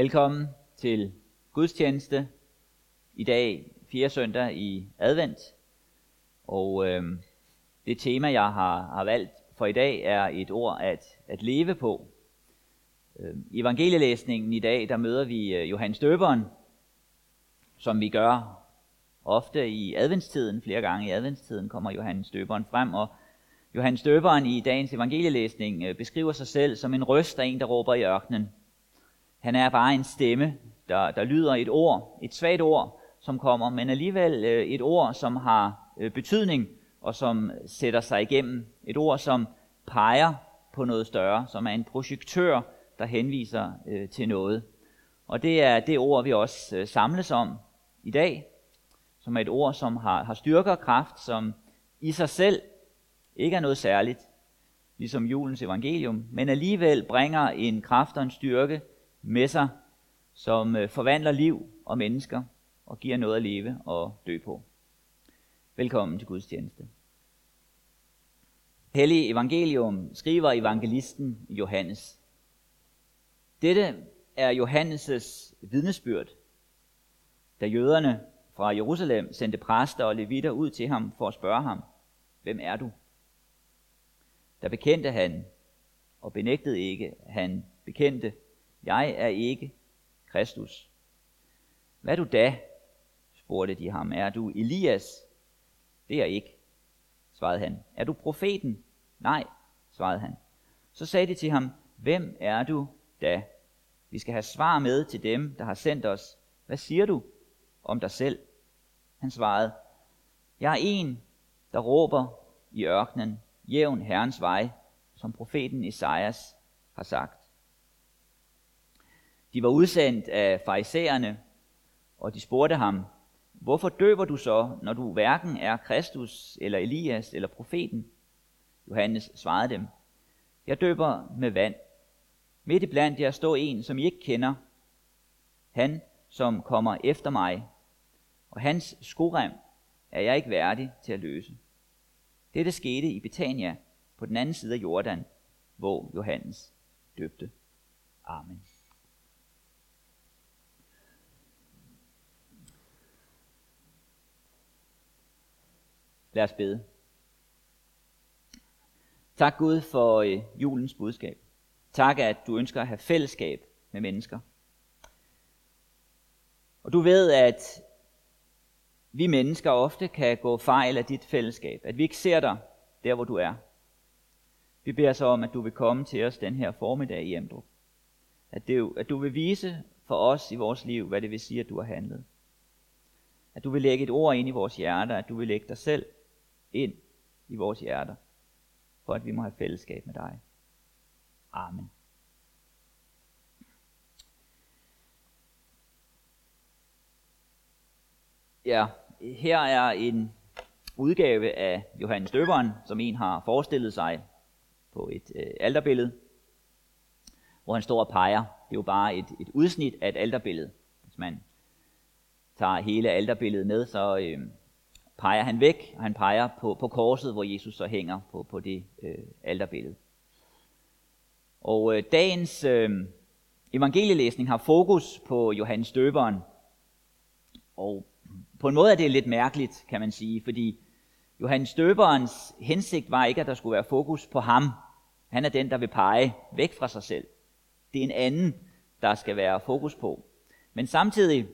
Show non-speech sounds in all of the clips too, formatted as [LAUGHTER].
Velkommen til gudstjeneste i dag, 4. søndag i advent. Og øh, det tema, jeg har, har valgt for i dag, er et ord at, at leve på. Øh, I evangelielæsningen i dag, der møder vi øh, Johannes Døberen, som vi gør ofte i adventstiden. Flere gange i adventstiden kommer Johannes Døberen frem, og Johannes Døberen i dagens evangelielæsning øh, beskriver sig selv som en røst af en, der råber i ørkenen. Han er bare en stemme, der, der lyder et ord, et svagt ord, som kommer, men alligevel øh, et ord, som har øh, betydning og som sætter sig igennem. Et ord, som peger på noget større, som er en projektør, der henviser øh, til noget. Og det er det ord, vi også øh, samles om i dag, som er et ord, som har, har styrke og kraft, som i sig selv ikke er noget særligt, ligesom julens evangelium, men alligevel bringer en kraft og en styrke med sig, som øh, forvandler liv og mennesker og giver noget at leve og dø på. Velkommen til Guds tjeneste. Hellig evangelium skriver evangelisten Johannes. Dette er Johannes' vidnesbyrd, da jøderne fra Jerusalem sendte præster og levitter ud til ham for at spørge ham, hvem er du? Der bekendte han og benægtede ikke, han bekendte, jeg er ikke Kristus. Hvad er du da? spurgte de ham. Er du Elias? Det er jeg ikke, svarede han. Er du profeten? Nej, svarede han. Så sagde de til ham, hvem er du da? Vi skal have svar med til dem, der har sendt os. Hvad siger du om dig selv? Han svarede, jeg er en, der råber i ørkenen, jævn Herrens vej, som profeten Esajas har sagt. De var udsendt af farisæerne, og de spurgte ham, hvorfor døber du så, når du hverken er Kristus eller Elias eller profeten? Johannes svarede dem, jeg døber med vand. Midt i blandt jer står en, som I ikke kender. Han, som kommer efter mig, og hans skorem er jeg ikke værdig til at løse. Dette skete i Betania på den anden side af Jordan, hvor Johannes døbte. Amen. Lad os bede. Tak Gud for øh, julens budskab. Tak, at du ønsker at have fællesskab med mennesker. Og du ved, at vi mennesker ofte kan gå fejl af dit fællesskab, at vi ikke ser dig der, hvor du er. Vi beder så om, at du vil komme til os den her formiddag i Emdrup. At, det, at du vil vise for os i vores liv, hvad det vil sige, at du har handlet. At du vil lægge et ord ind i vores hjerter, at du vil lægge dig selv ind i vores hjerter, for at vi må have fællesskab med dig. Amen. Ja, her er en udgave af Johannes Døberen, som en har forestillet sig på et øh, alterbillede, hvor han står og peger. Det er jo bare et, et udsnit af et alterbillede. Hvis man tager hele alterbilledet med, så øh, peger han væk, og han peger på, på korset, hvor Jesus så hænger på, på det øh, alterbillede. Og øh, dagens øh, evangelielæsning har fokus på Johannes Døberen. Og på en måde er det lidt mærkeligt, kan man sige, fordi Johannes Døberens hensigt var ikke, at der skulle være fokus på ham. Han er den, der vil pege væk fra sig selv. Det er en anden, der skal være fokus på. Men samtidig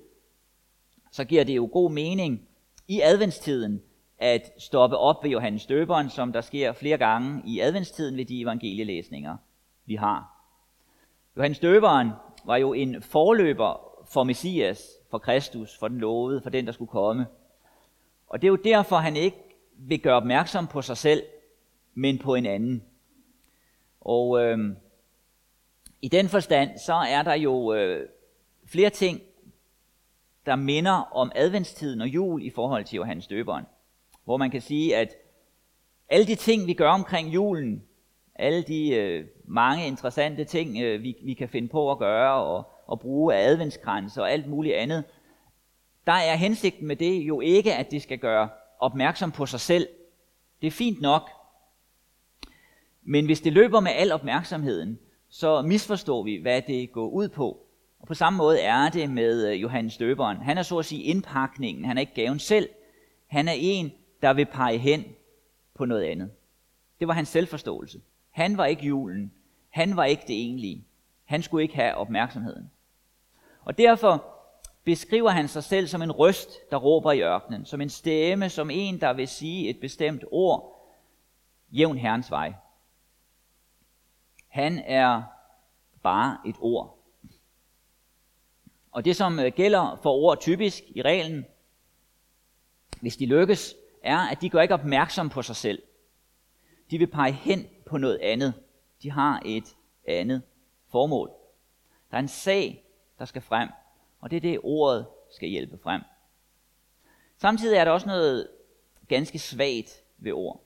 så giver det jo god mening i adventstiden at stoppe op ved Johannes Døberen, som der sker flere gange i adventstiden ved de evangelielæsninger, vi har. Johannes Døberen var jo en forløber for Messias, for Kristus, for den lovede, for den, der skulle komme. Og det er jo derfor, han ikke vil gøre opmærksom på sig selv, men på en anden. Og øh, i den forstand, så er der jo øh, flere ting, der minder om adventstiden og jul i forhold til Johannes Døberen. Hvor man kan sige, at alle de ting, vi gør omkring julen, alle de øh, mange interessante ting, øh, vi, vi kan finde på at gøre og, og bruge af adventskrans og alt muligt andet, der er hensigten med det jo ikke, at det skal gøre opmærksom på sig selv. Det er fint nok. Men hvis det løber med al opmærksomheden, så misforstår vi, hvad det går ud på. Og på samme måde er det med øh, Johannes Døberen. Han er så at sige indpakningen, han er ikke gaven selv. Han er en, der vil pege hen på noget andet. Det var hans selvforståelse. Han var ikke julen. Han var ikke det egentlige. Han skulle ikke have opmærksomheden. Og derfor beskriver han sig selv som en røst, der råber i ørkenen, som en stemme, som en, der vil sige et bestemt ord, jævn Herrens vej. Han er bare et ord. Og det, som øh, gælder for ord typisk i reglen, hvis de lykkes, er, at de gør ikke opmærksom på sig selv. De vil pege hen på noget andet. De har et andet formål. Der er en sag, der skal frem, og det er det, ordet skal hjælpe frem. Samtidig er der også noget ganske svagt ved ord.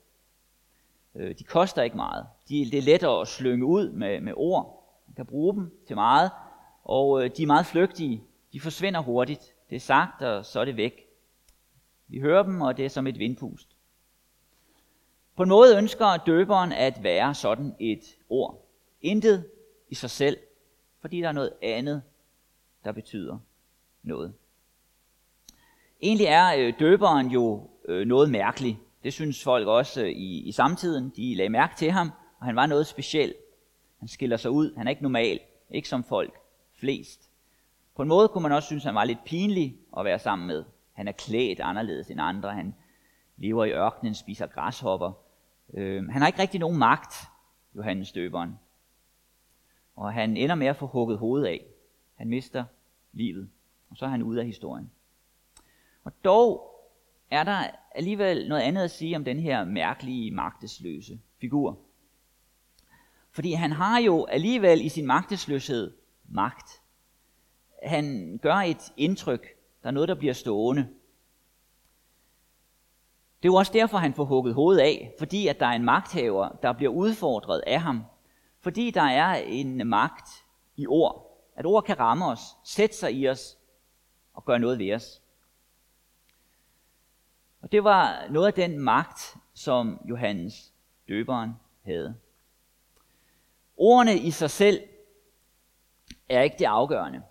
Øh, de koster ikke meget. De, det er lettere at slynge ud med, med ord. Man kan bruge dem til meget, og øh, de er meget flygtige. De forsvinder hurtigt. Det er sagt, og så er det væk. Vi hører dem, og det er som et vindpust. På en måde ønsker døberen at være sådan et ord. Intet i sig selv, fordi der er noget andet, der betyder noget. Egentlig er øh, døberen jo øh, noget mærkelig. Det synes folk også øh, i, i samtiden. De lagde mærke til ham, og han var noget speciel. Han skiller sig ud. Han er ikke normal. Ikke som folk flest. På en måde kunne man også synes, at han var lidt pinlig at være sammen med. Han er klædt anderledes end andre. Han lever i ørkenen, spiser græshopper. Øh, han har ikke rigtig nogen magt, Johannes døberen. Og han ender med at få hugget hovedet af. Han mister livet, og så er han ude af historien. Og dog er der alligevel noget andet at sige om den her mærkelige, magtesløse figur. Fordi han har jo alligevel i sin magtesløshed magt. Han gør et indtryk. Der er noget, der bliver stående. Det er jo også derfor, han får hugget hovedet af, fordi at der er en magthaver, der bliver udfordret af ham. Fordi der er en magt i ord. At ord kan ramme os, sætte sig i os og gøre noget ved os. Og det var noget af den magt, som Johannes døberen havde. Ordene i sig selv er ikke det afgørende.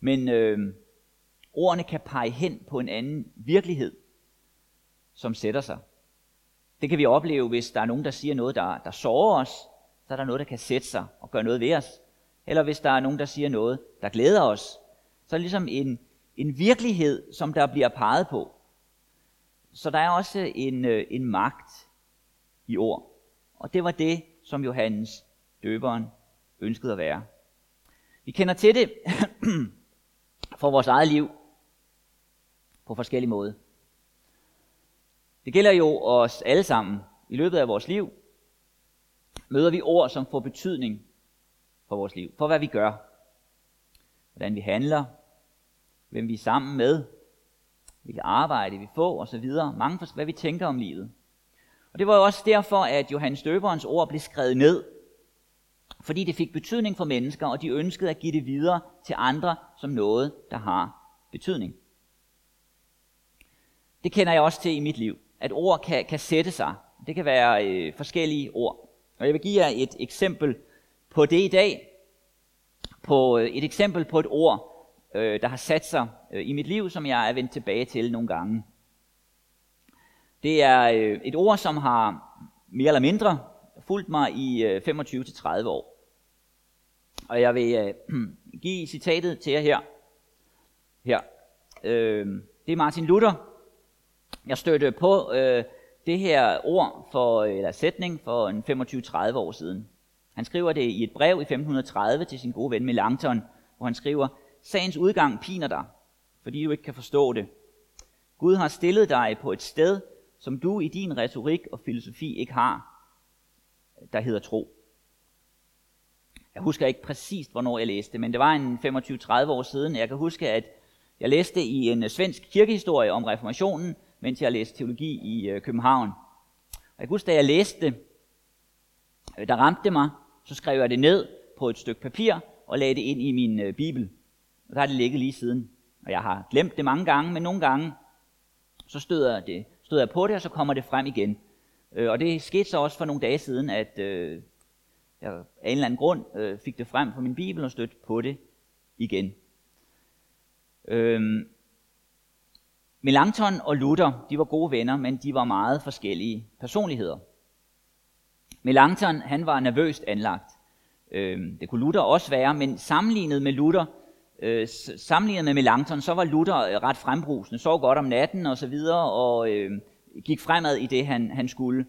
Men øh, ordene kan pege hen på en anden virkelighed, som sætter sig. Det kan vi opleve, hvis der er nogen, der siger noget, der, der sårer os, så er der noget, der kan sætte sig og gøre noget ved os. Eller hvis der er nogen, der siger noget, der glæder os, så er det ligesom en, en virkelighed, som der bliver peget på. Så der er også en, øh, en magt i ord. Og det var det, som Johannes døberen ønskede at være. Vi kender til det [CLEARS THROAT] for vores eget liv på forskellige måder. Det gælder jo os alle sammen. I løbet af vores liv møder vi ord, som får betydning for vores liv, for hvad vi gør, hvordan vi handler, hvem vi er sammen med, hvilket arbejde vi får osv. Mange for, hvad vi tænker om livet. Og det var jo også derfor, at Johannes Døberens ord blev skrevet ned. Fordi det fik betydning for mennesker, og de ønskede at give det videre til andre som noget, der har betydning. Det kender jeg også til i mit liv, at ord kan, kan sætte sig. Det kan være øh, forskellige ord. Og jeg vil give jer et eksempel på det i dag. På øh, et eksempel på et ord, øh, der har sat sig øh, i mit liv, som jeg er vendt tilbage til nogle gange. Det er øh, et ord, som har mere eller mindre fulgt mig i øh, 25-30 år. Og jeg vil øh, [CLEARS THROAT] give citatet til jer her. her. Øh, det er Martin Luther. Jeg stødte på øh, det her ord for, eller sætning for en 25-30 år siden. Han skriver det i et brev i 1530 til sin gode ven Melanchthon, hvor han skriver, Sagens udgang piner dig, fordi du ikke kan forstå det. Gud har stillet dig på et sted, som du i din retorik og filosofi ikke har, der hedder tro. Jeg husker ikke præcist, hvornår jeg læste, men det var en 25-30 år siden. Jeg kan huske, at jeg læste i en øh, svensk kirkehistorie om reformationen, mens jeg læste teologi i øh, København. Og jeg kan huske, da jeg læste det, øh, der ramte det mig, så skrev jeg det ned på et stykke papir og lagde det ind i min bibel. Og der har det ligget lige siden. Og jeg har glemt det mange gange, men nogle gange, så støder, jeg, det, støder jeg på det, og så kommer det frem igen. Og det skete så også for nogle dage siden, at jeg af en eller anden grund øh, fik det frem fra min bibel og stødte på det igen. Øhm, Melanchthon og Luther, de var gode venner, men de var meget forskellige personligheder. Melanchthon, han var nervøst anlagt. Øhm, det kunne Luther også være, men sammenlignet med Luther, øh, sammenlignet med Melanchthon, så var Luther øh, ret frembrusende, sov godt om natten og så videre, og øh, gik fremad i det, han, han skulle.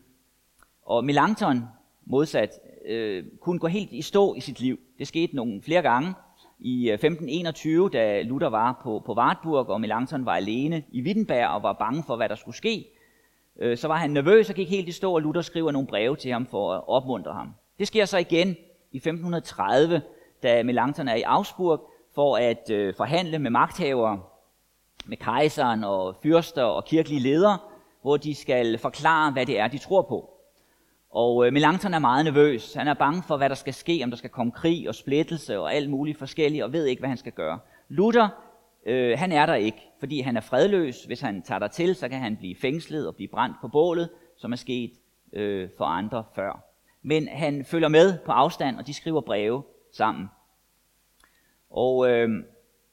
Og Melanchthon, modsat, øh, kunne gå helt i stå i sit liv. Det skete nogle flere gange. I øh, 1521, da Luther var på, på Wartburg, og Melanchthon var alene i Wittenberg og var bange for, hvad der skulle ske, øh, så var han nervøs og gik helt i stå, og Luther skriver nogle breve til ham for at opmuntre ham. Det sker så igen i 1530, da Melanchthon er i Augsburg for at øh, forhandle med magthavere, med kejseren og fyrster og kirkelige ledere, hvor de skal forklare, hvad det er, de tror på. Og øh, Melanchthon er meget nervøs. Han er bange for, hvad der skal ske, om der skal komme krig og splittelse og alt muligt forskelligt, og ved ikke, hvad han skal gøre. Luther, øh, han er der ikke, fordi han er fredløs. Hvis han tager der til, så kan han blive fængslet og blive brændt på bålet, som er sket øh, for andre før. Men han følger med på afstand, og de skriver breve sammen. Og øh,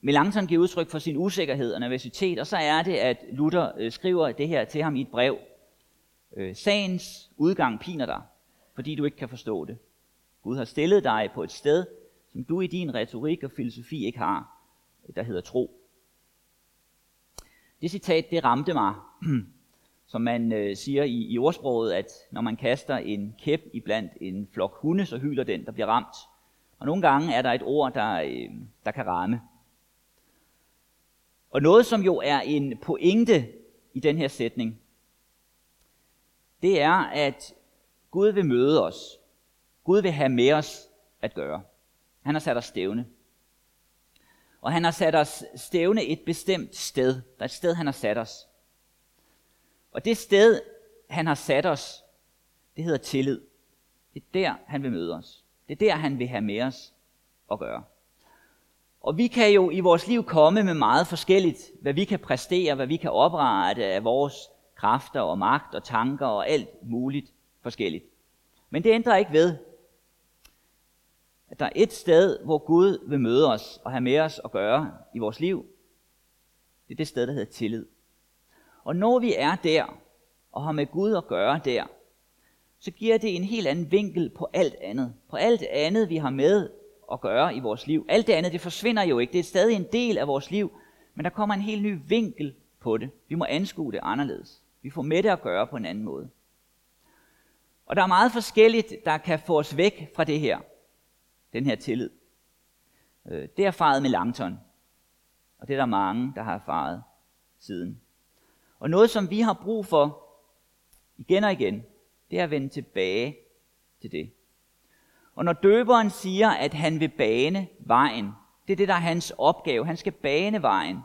Melanchthon giver udtryk for sin usikkerhed og nervøsitet, og så er det, at Luther øh, skriver det her til ham i et brev. Øh, sagens udgang piner dig, fordi du ikke kan forstå det. Gud har stillet dig på et sted, som du i din retorik og filosofi ikke har, øh, der hedder tro. Det citat, det ramte mig, [CLEARS THROAT] som man øh, siger i, i ordsproget, at når man kaster en kæp i blandt en flok hunde, så hyler den, der bliver ramt. Og nogle gange er der et ord, der, øh, der kan ramme. Og noget, som jo er en pointe i den her sætning, det er, at Gud vil møde os. Gud vil have med os at gøre. Han har sat os stævne. Og han har sat os stævne et bestemt sted. Der er et sted, han har sat os. Og det sted, han har sat os, det hedder tillid. Det er der, han vil møde os. Det er der, han vil have med os at gøre. Og vi kan jo i vores liv komme med meget forskelligt, hvad vi kan præstere, hvad vi kan oprette af vores kræfter og magt og tanker og alt muligt forskelligt. Men det ændrer ikke ved, at der er et sted, hvor Gud vil møde os og have med os at gøre i vores liv. Det er det sted, der hedder tillid. Og når vi er der, og har med Gud at gøre der, så giver det en helt anden vinkel på alt andet. På alt andet, vi har med at gøre i vores liv. Alt det andet, det forsvinder jo ikke. Det er stadig en del af vores liv, men der kommer en helt ny vinkel på det. Vi må anskue det anderledes. Vi får med det at gøre på en anden måde. Og der er meget forskelligt, der kan få os væk fra det her. Den her tillid. Øh, det er erfaret med Langton. Og det er der mange, der har erfaret siden. Og noget, som vi har brug for igen og igen, det er at vende tilbage til det. Og når døberen siger, at han vil bane vejen, det er det, der er hans opgave. Han skal bane vejen.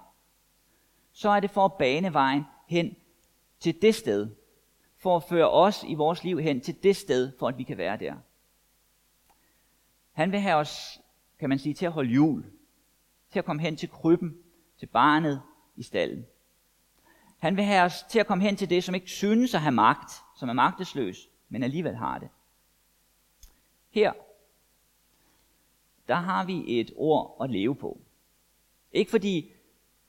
Så er det for at bane vejen hen til det sted. For at føre os i vores liv hen til det sted, for at vi kan være der. Han vil have os, kan man sige, til at holde jul. Til at komme hen til krybben, til barnet i stallen. Han vil have os til at komme hen til det, som ikke synes at have magt, som er magtesløs, men alligevel har det. Her, der har vi et ord at leve på. Ikke fordi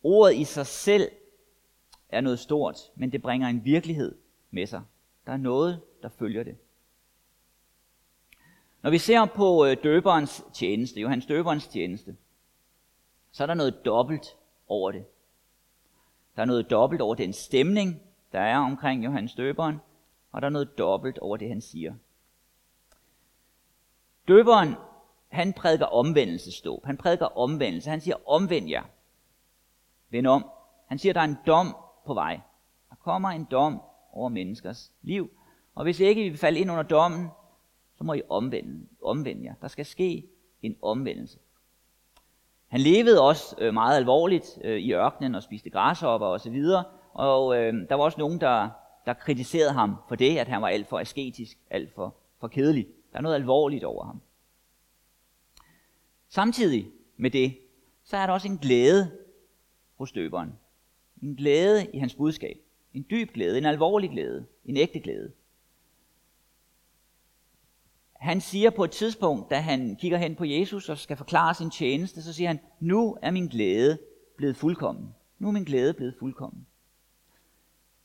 ordet i sig selv er noget stort, men det bringer en virkelighed med sig. Der er noget, der følger det. Når vi ser på øh, døberens tjeneste, Johannes døberens tjeneste, så er der noget dobbelt over det. Der er noget dobbelt over den stemning, der er omkring Johannes døberen, og der er noget dobbelt over det, han siger. Døberen, han prædiker omvendelsesdåb. Han prædiker omvendelse. Han siger, omvend jer. Vend om. Han siger, der er en dom på vej. Der kommer en dom over menneskers liv. Og hvis ikke I vil falde ind under dommen, så må I omvende, omvende jer. Der skal ske en omvendelse. Han levede også øh, meget alvorligt øh, i ørkenen og spiste græshopper osv. Og, og øh, der var også nogen, der, der kritiserede ham for det, at han var alt for asketisk, alt for, for kedelig. Der er noget alvorligt over ham. Samtidig med det, så er der også en glæde hos døberen. En glæde i hans budskab. En dyb glæde, en alvorlig glæde, en ægte glæde. han siger på et tidspunkt, da han kigger hen på Jesus og skal forklare sin tjeneste, så siger han, nu er min glæde blevet fuldkommen. Nu er min glæde blevet fuldkommen.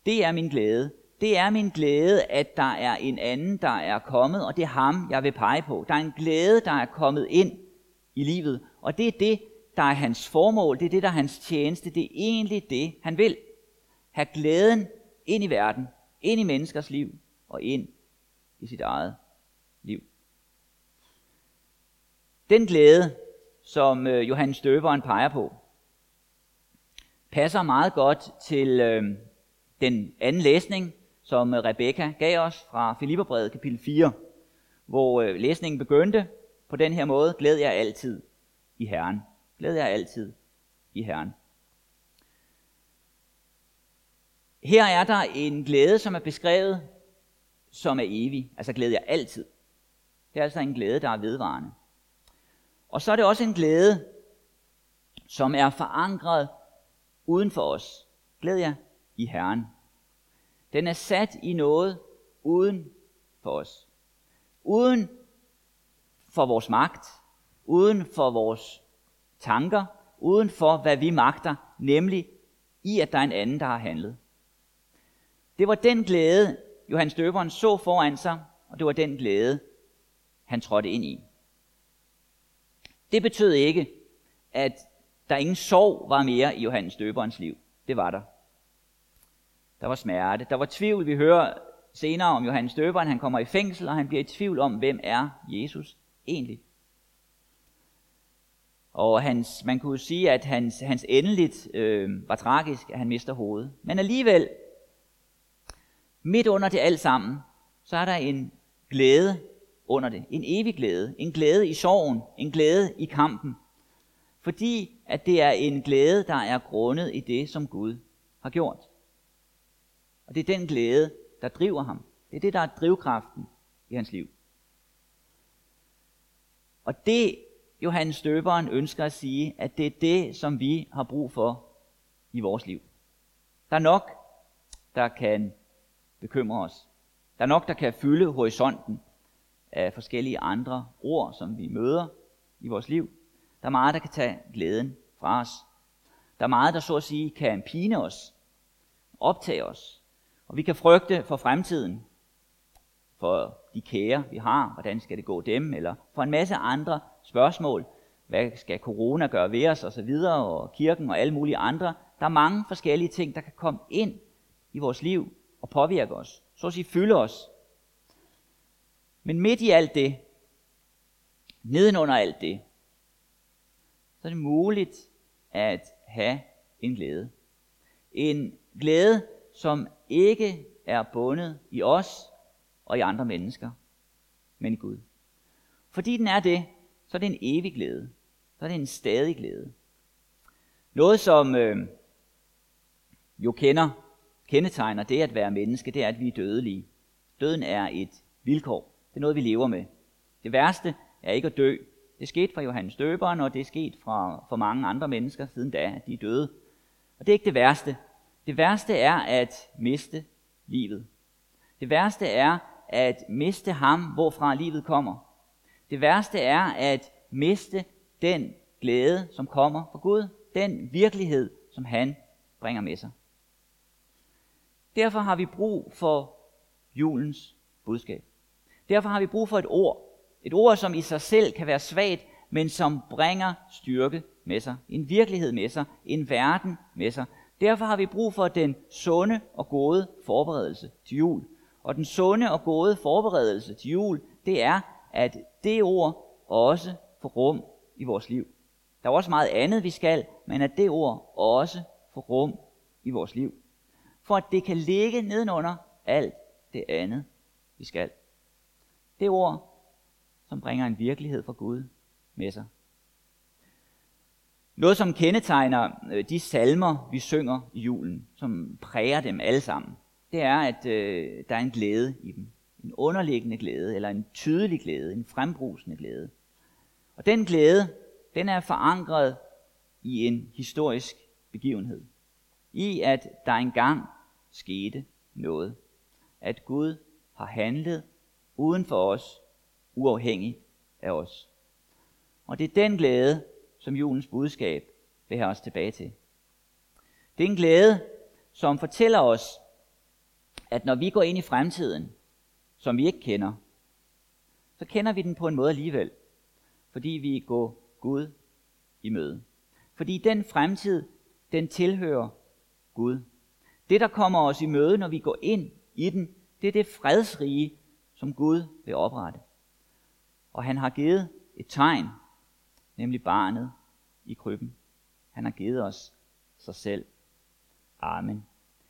Det er min glæde. Det er min glæde, at der er en anden, der er kommet, og det er ham, jeg vil pege på. Der er en glæde, der er kommet ind i livet, og det er det, der er hans formål, det er det, der er hans tjeneste, det er egentlig det, han vil. Have glæden ind i verden, ind i menneskers liv og ind i sit eget liv. Den glæde, som øh, Johannes Døberen peger på, passer meget godt til øh, den anden læsning, som Rebecca Rebekka gav os fra Filipperbrevet kapitel 4, hvor øh, læsningen begyndte på den her måde, glæd jer altid i Herren. Glæd jer altid i Herren. Her er der en glæde, som er beskrevet som er evig. Altså glæder jeg altid. Det er altså en glæde, der er vedvarende. Og så er det også en glæde, som er forankret uden for os. Glæd jer i Herren. Den er sat i noget uden for os. Uden for vores magt, uden for vores tanker, uden for hvad vi magter, nemlig i at der er en anden, der har handlet. Det var den glæde, Johannes Døberen så foran sig, og det var den glæde, han trådte ind i. Det betød ikke, at der ingen sorg var mere i Johannes Døberens liv. Det var der. Der var smerte, der var tvivl. Vi hører senere om Johannes Døberen, han kommer i fængsel, og han bliver i tvivl om, hvem er Jesus egentlig. Og hans, man kunne sige, at hans, hans endeligt øh, var tragisk, at han mister hovedet. Men alligevel, midt under det alt sammen, så er der en glæde under det. En evig glæde. En glæde i sorgen. En glæde i kampen. Fordi at det er en glæde, der er grundet i det, som Gud har gjort. Og det er den glæde, der driver ham. Det er det, der er drivkraften i hans liv. Og det, Johannes Støberen ønsker at sige, at det er det, som vi har brug for i vores liv. Der er nok, der kan bekymre os. Der er nok, der kan fylde horisonten af forskellige andre ord, som vi møder i vores liv. Der er meget, der kan tage glæden fra os. Der er meget, der så at sige kan pine os, optage os. Og vi kan frygte for fremtiden, for de kære, vi har, hvordan skal det gå dem, eller for en masse andre spørgsmål. Hvad skal corona gøre ved os, og så videre, og kirken og alle mulige andre. Der er mange forskellige ting, der kan komme ind i vores liv og påvirke os. Så at sige, fylde os. Men midt i alt det, nedenunder alt det, så er det muligt at have en glæde. En glæde, som ikke er bundet i os og i andre mennesker, men i Gud. Fordi den er det, så er det en evig glæde. Så er det en stadig glæde. Noget, som øh, jo kender, kendetegner det at være menneske, det er, at vi er dødelige. Døden er et vilkår. Det er noget, vi lever med. Det værste er ikke at dø. Det skete fra Johannes Døberen, og det er sket fra, for mange andre mennesker siden da, at de er døde. Og det er ikke det værste. Det værste er at miste livet. Det værste er at miste ham, hvorfra livet kommer. Det værste er at miste den glæde, som kommer fra Gud. Den virkelighed, som han bringer med sig. Derfor har vi brug for julens budskab. Derfor har vi brug for et ord. Et ord, som i sig selv kan være svagt, men som bringer styrke med sig. En virkelighed med sig. En verden med sig. Derfor har vi brug for den sunde og gode forberedelse til jul. Og den sunde og gode forberedelse til jul, det er, at det ord også får rum i vores liv. Der er også meget andet, vi skal, men at det ord også får rum i vores liv. For at det kan ligge nedenunder alt det andet, vi skal. Det ord, som bringer en virkelighed fra Gud med sig. Noget, som kendetegner øh, de salmer, vi synger i julen, som præger dem alle sammen, det er, at øh, der er en glæde i dem. En underliggende glæde, eller en tydelig glæde, en frembrusende glæde. Og den glæde, den er forankret i en historisk begivenhed. I at der engang skete noget. At Gud har handlet uden for os uafhængig af os. Og det er den glæde, som julens budskab vil have os tilbage til. Det er en glæde, som fortæller os, at når vi går ind i fremtiden, som vi ikke kender, så kender vi den på en måde alligevel, fordi vi går Gud i møde. Fordi den fremtid, den tilhører Gud. Det, der kommer os i møde, når vi går ind i den, det er det fredsrige, som Gud vil oprette. Og han har givet et tegn, nemlig barnet i krybben. Han har givet os sig selv. Amen.